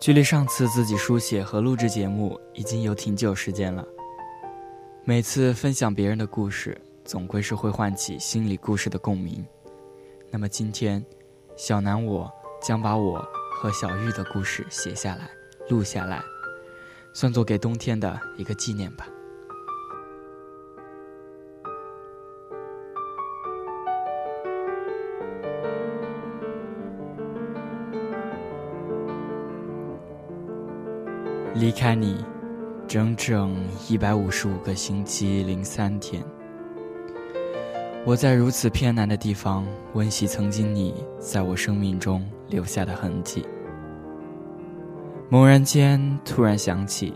距离上次自己书写和录制节目已经有挺久时间了。每次分享别人的故事，总归是会唤起心里故事的共鸣。那么今天，小南我将把我和小玉的故事写下来、录下来，算作给冬天的一个纪念吧。离开你，整整一百五十五个星期零三天。我在如此偏南的地方温习曾经你在我生命中留下的痕迹。猛然间，突然想起，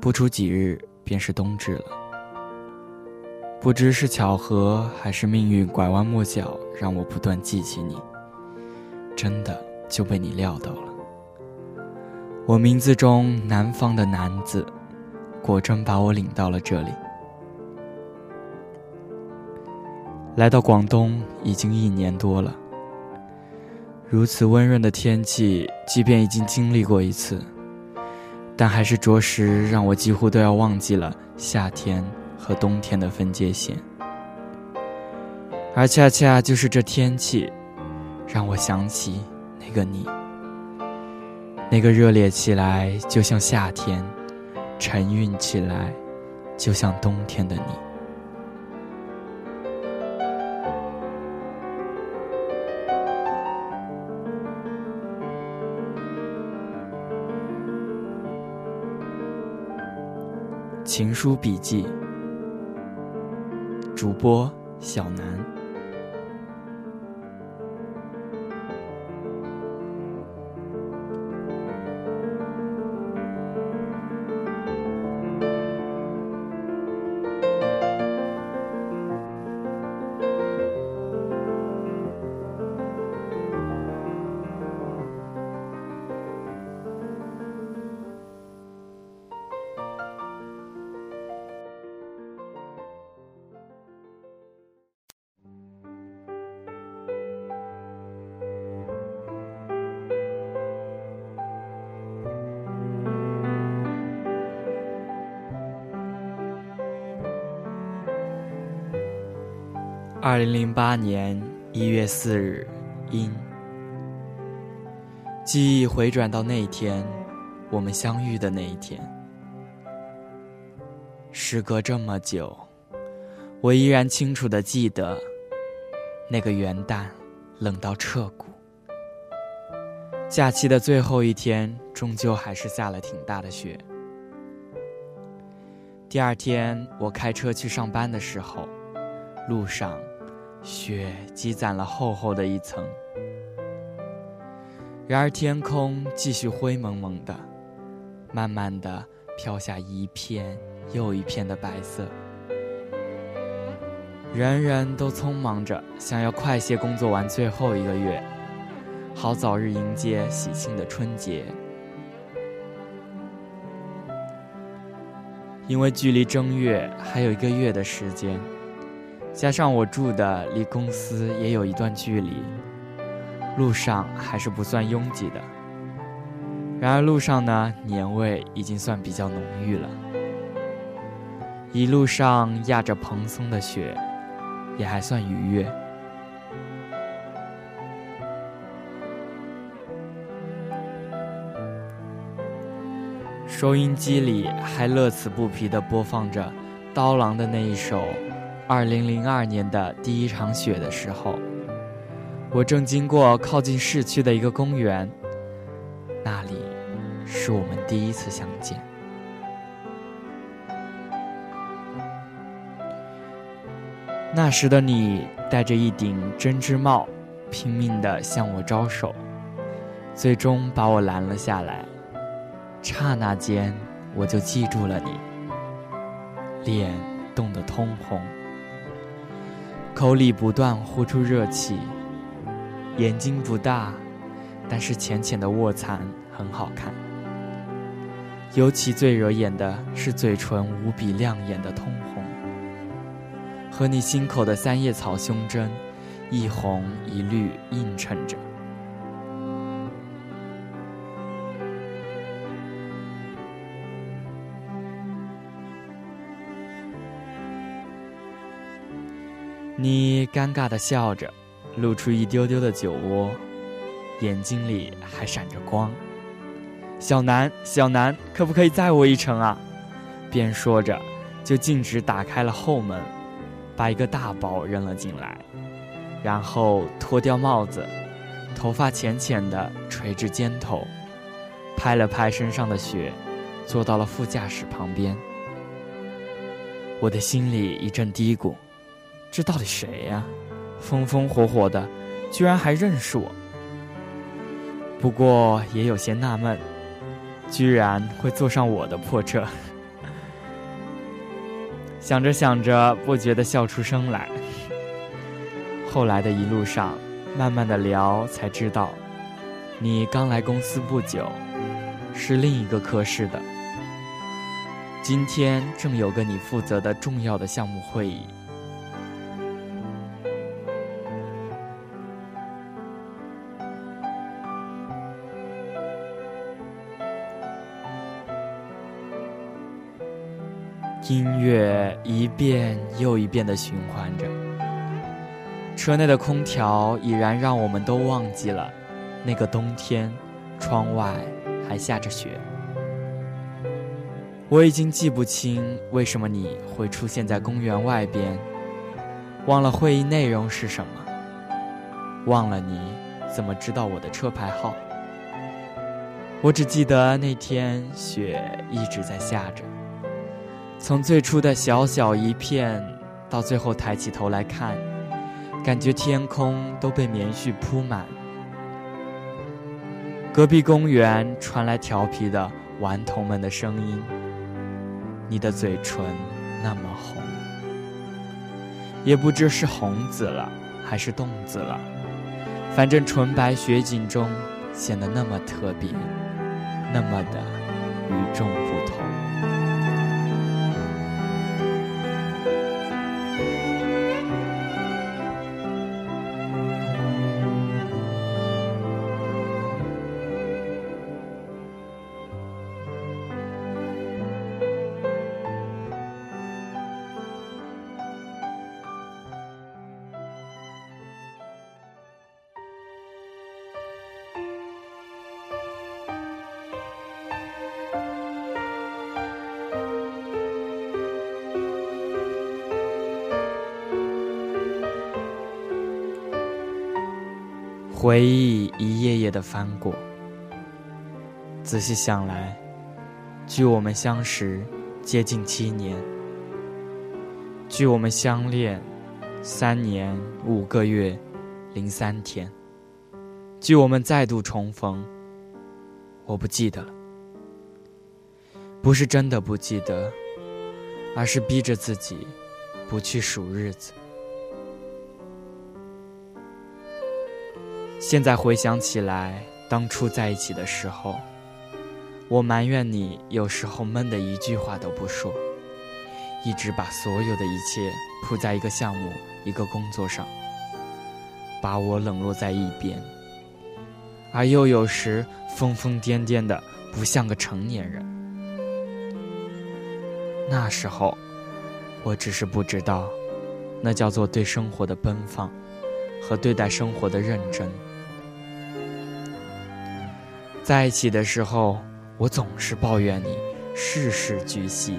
不出几日便是冬至了。不知是巧合还是命运拐弯抹角，让我不断记起你。真的就被你料到了。我名字中南方的南字，果真把我领到了这里。来到广东已经一年多了，如此温润的天气，即便已经经历过一次，但还是着实让我几乎都要忘记了夏天和冬天的分界线。而恰恰就是这天气，让我想起那个你。那个热烈起来就像夏天，沉韵起来就像冬天的你。情书笔记，主播小南。二零零八年一月四日，阴。记忆回转到那一天，我们相遇的那一天。时隔这么久，我依然清楚的记得，那个元旦，冷到彻骨。假期的最后一天，终究还是下了挺大的雪。第二天，我开车去上班的时候，路上。雪积攒了厚厚的一层，然而天空继续灰蒙蒙的，慢慢的飘下一片又一片的白色。人人都匆忙着，想要快些工作完最后一个月，好早日迎接喜庆的春节。因为距离正月还有一个月的时间。加上我住的离公司也有一段距离，路上还是不算拥挤的。然而路上呢，年味已经算比较浓郁了。一路上压着蓬松的雪，也还算愉悦。收音机里还乐此不疲地播放着刀郎的那一首。二零零二年的第一场雪的时候，我正经过靠近市区的一个公园，那里是我们第一次相见。那时的你戴着一顶针织帽，拼命的向我招手，最终把我拦了下来。刹那间，我就记住了你，脸冻得通红。口里不断呼出热气，眼睛不大，但是浅浅的卧蚕很好看。尤其最惹眼的是嘴唇无比亮眼的通红，和你心口的三叶草胸针，一红一绿映衬着。你尴尬的笑着，露出一丢丢的酒窝，眼睛里还闪着光。小南，小南，可不可以载我一程啊？边说着，就径直打开了后门，把一个大包扔了进来，然后脱掉帽子，头发浅浅的垂至肩头，拍了拍身上的雪，坐到了副驾驶旁边。我的心里一阵嘀咕。这到底谁呀？风风火火的，居然还认识我。不过也有些纳闷，居然会坐上我的破车。想着想着，不觉得笑出声来。后来的一路上，慢慢的聊，才知道，你刚来公司不久，是另一个科室的。今天正有个你负责的重要的项目会议。音乐一遍又一遍的循环着，车内的空调已然让我们都忘记了那个冬天，窗外还下着雪。我已经记不清为什么你会出现在公园外边，忘了会议内容是什么，忘了你怎么知道我的车牌号。我只记得那天雪一直在下着。从最初的小小一片，到最后抬起头来看，感觉天空都被棉絮铺满。隔壁公园传来调皮的顽童们的声音。你的嘴唇那么红，也不知是红紫了还是冻紫了，反正纯白雪景中显得那么特别，那么的与众不同。回忆一页页的翻过，仔细想来，距我们相识接近七年，距我们相恋三年五个月零三天，距我们再度重逢，我不记得了。不是真的不记得，而是逼着自己不去数日子。现在回想起来，当初在一起的时候，我埋怨你有时候闷的一句话都不说，一直把所有的一切扑在一个项目、一个工作上，把我冷落在一边，而又有时疯疯癫癫的，不像个成年人。那时候，我只是不知道，那叫做对生活的奔放，和对待生活的认真。在一起的时候，我总是抱怨你事事俱细，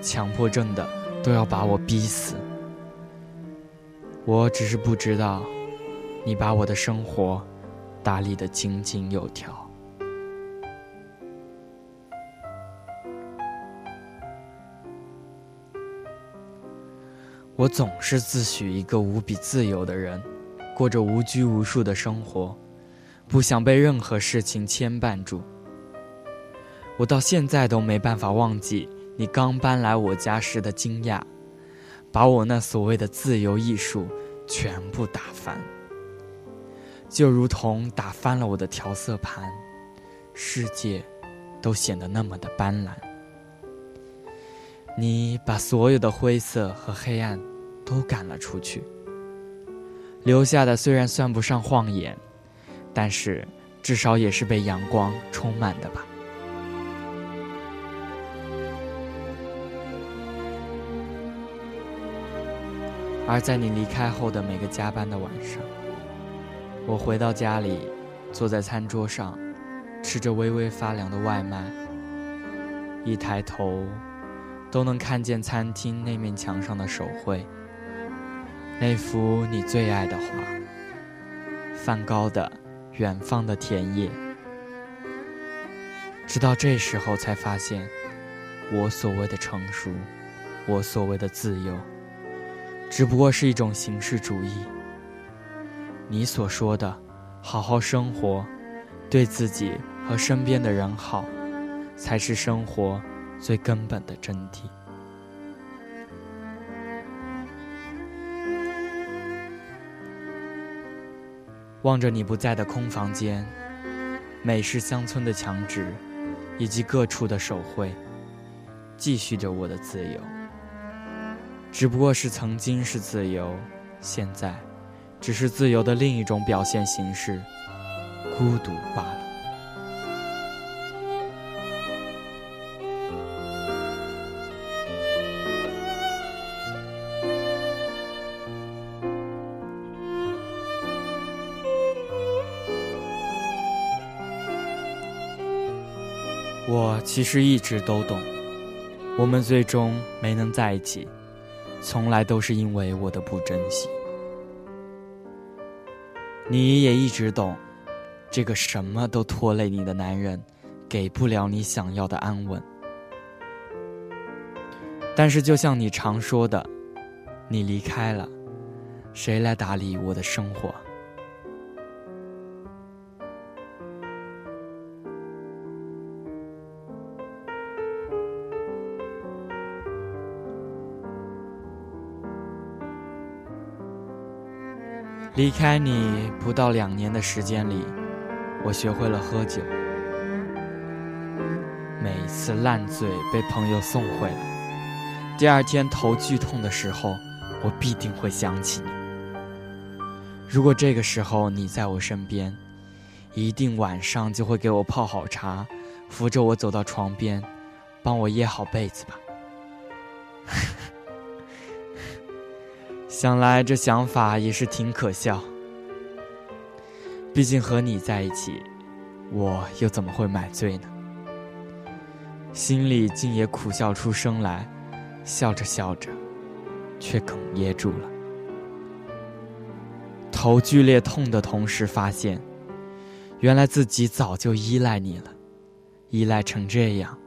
强迫症的都要把我逼死。我只是不知道，你把我的生活打理的井井有条。我总是自诩一个无比自由的人，过着无拘无束的生活。不想被任何事情牵绊住。我到现在都没办法忘记你刚搬来我家时的惊讶，把我那所谓的自由艺术全部打翻，就如同打翻了我的调色盘，世界都显得那么的斑斓。你把所有的灰色和黑暗都赶了出去，留下的虽然算不上晃眼。但是，至少也是被阳光充满的吧。而在你离开后的每个加班的晚上，我回到家里，坐在餐桌上，吃着微微发凉的外卖，一抬头，都能看见餐厅那面墙上的手绘，那幅你最爱的画，梵高的《远方的田野》。直到这时候才发现，我所谓的成熟，我所谓的自由。只不过是一种形式主义。你所说的“好好生活，对自己和身边的人好”，才是生活最根本的真谛。望着你不在的空房间，美式乡村的墙纸，以及各处的手绘，继续着我的自由。只不过是曾经是自由，现在，只是自由的另一种表现形式——孤独罢了。其实一直都懂，我们最终没能在一起。从来都是因为我的不珍惜。你也一直懂，这个什么都拖累你的男人，给不了你想要的安稳。但是，就像你常说的，你离开了，谁来打理我的生活？离开你不到两年的时间里，我学会了喝酒。每一次烂醉被朋友送回来，第二天头剧痛的时候，我必定会想起你。如果这个时候你在我身边，一定晚上就会给我泡好茶，扶着我走到床边，帮我掖好被子吧。想来这想法也是挺可笑，毕竟和你在一起，我又怎么会买醉呢？心里竟也苦笑出声来，笑着笑着，却哽咽住了。头剧烈痛的同时，发现，原来自己早就依赖你了，依赖成这样，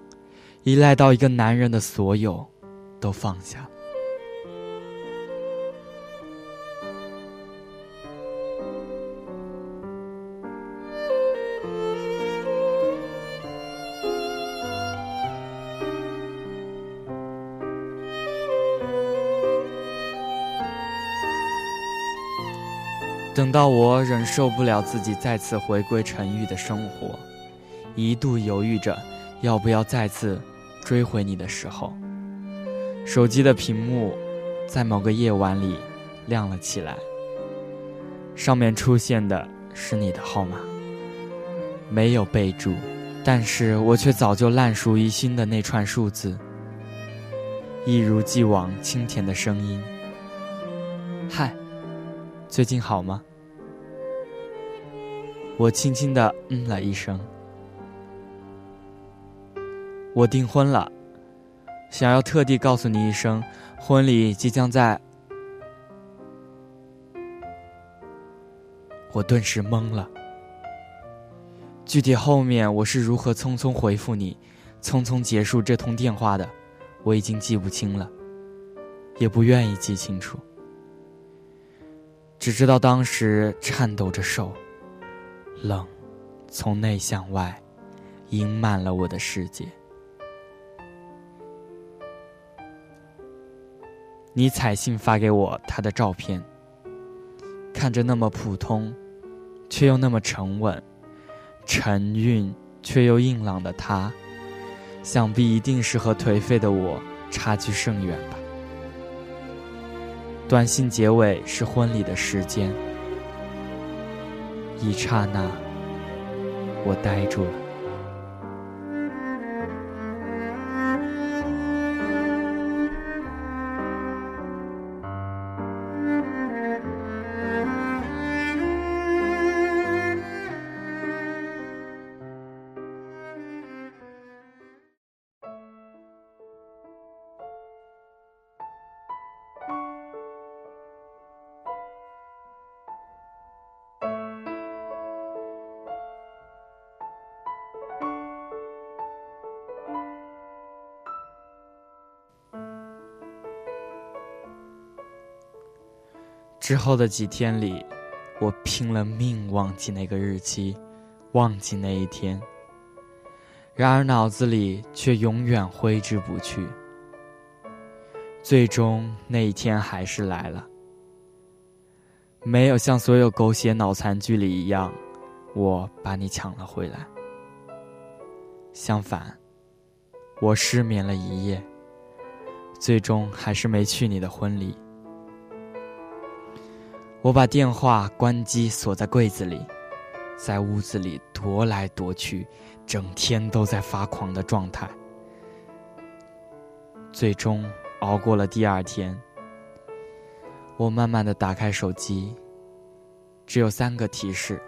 依赖到一个男人的所有，都放下。等到我忍受不了自己再次回归沉郁的生活，一度犹豫着要不要再次追回你的时候，手机的屏幕在某个夜晚里亮了起来。上面出现的是你的号码，没有备注，但是我却早就烂熟于心的那串数字，一如既往清甜的声音。嗨。最近好吗？我轻轻的嗯了一声。我订婚了，想要特地告诉你一声，婚礼即将在……我顿时懵了。具体后面我是如何匆匆回复你，匆匆结束这通电话的，我已经记不清了，也不愿意记清楚。只知道当时颤抖着手，冷，从内向外，盈满了我的世界。你彩信发给我他的照片，看着那么普通，却又那么沉稳，沉韵却又硬朗的他，想必一定是和颓废的我差距甚远吧。短信结尾是婚礼的时间，一刹那，我呆住了。之后的几天里，我拼了命忘记那个日期，忘记那一天。然而脑子里却永远挥之不去。最终那一天还是来了，没有像所有狗血脑残剧里一样，我把你抢了回来。相反，我失眠了一夜，最终还是没去你的婚礼。我把电话关机，锁在柜子里，在屋子里踱来踱去。整天都在发狂的状态，最终熬过了第二天。我慢慢的打开手机，只有三个提示：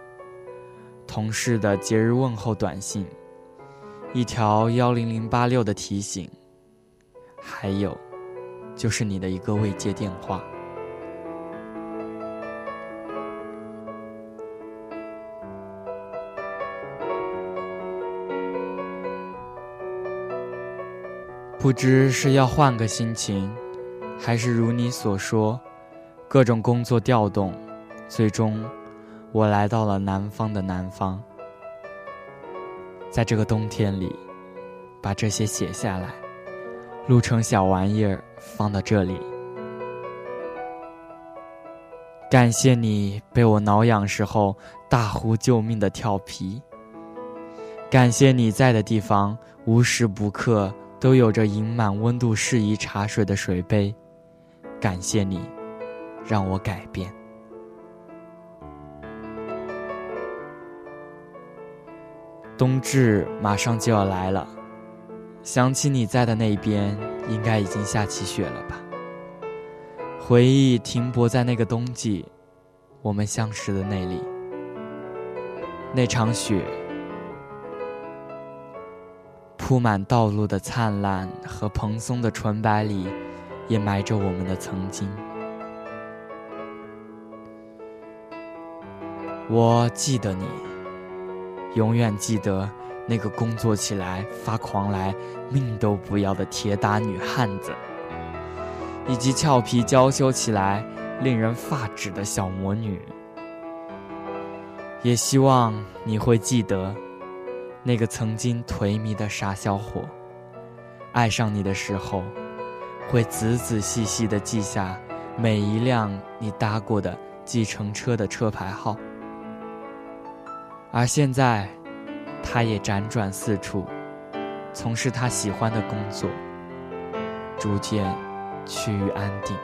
同事的节日问候短信，一条幺零零八六的提醒，还有，就是你的一个未接电话。不知是要换个心情，还是如你所说，各种工作调动，最终我来到了南方的南方。在这个冬天里，把这些写下来，录成小玩意儿放到这里。感谢你被我挠痒时候大呼救命的调皮。感谢你在的地方无时不刻。都有着盈满温度适宜茶水的水杯，感谢你，让我改变。冬至马上就要来了，想起你在的那边，应该已经下起雪了吧？回忆停泊在那个冬季，我们相识的那里，那场雪。铺满道路的灿烂和蓬松的纯白里，也埋着我们的曾经。我记得你，永远记得那个工作起来发狂来命都不要的铁打女汉子，以及俏皮娇羞起来令人发指的小魔女。也希望你会记得。那个曾经颓靡的傻小伙，爱上你的时候，会仔仔细细地记下每一辆你搭过的计程车的车牌号。而现在，他也辗转四处，从事他喜欢的工作，逐渐趋于安定。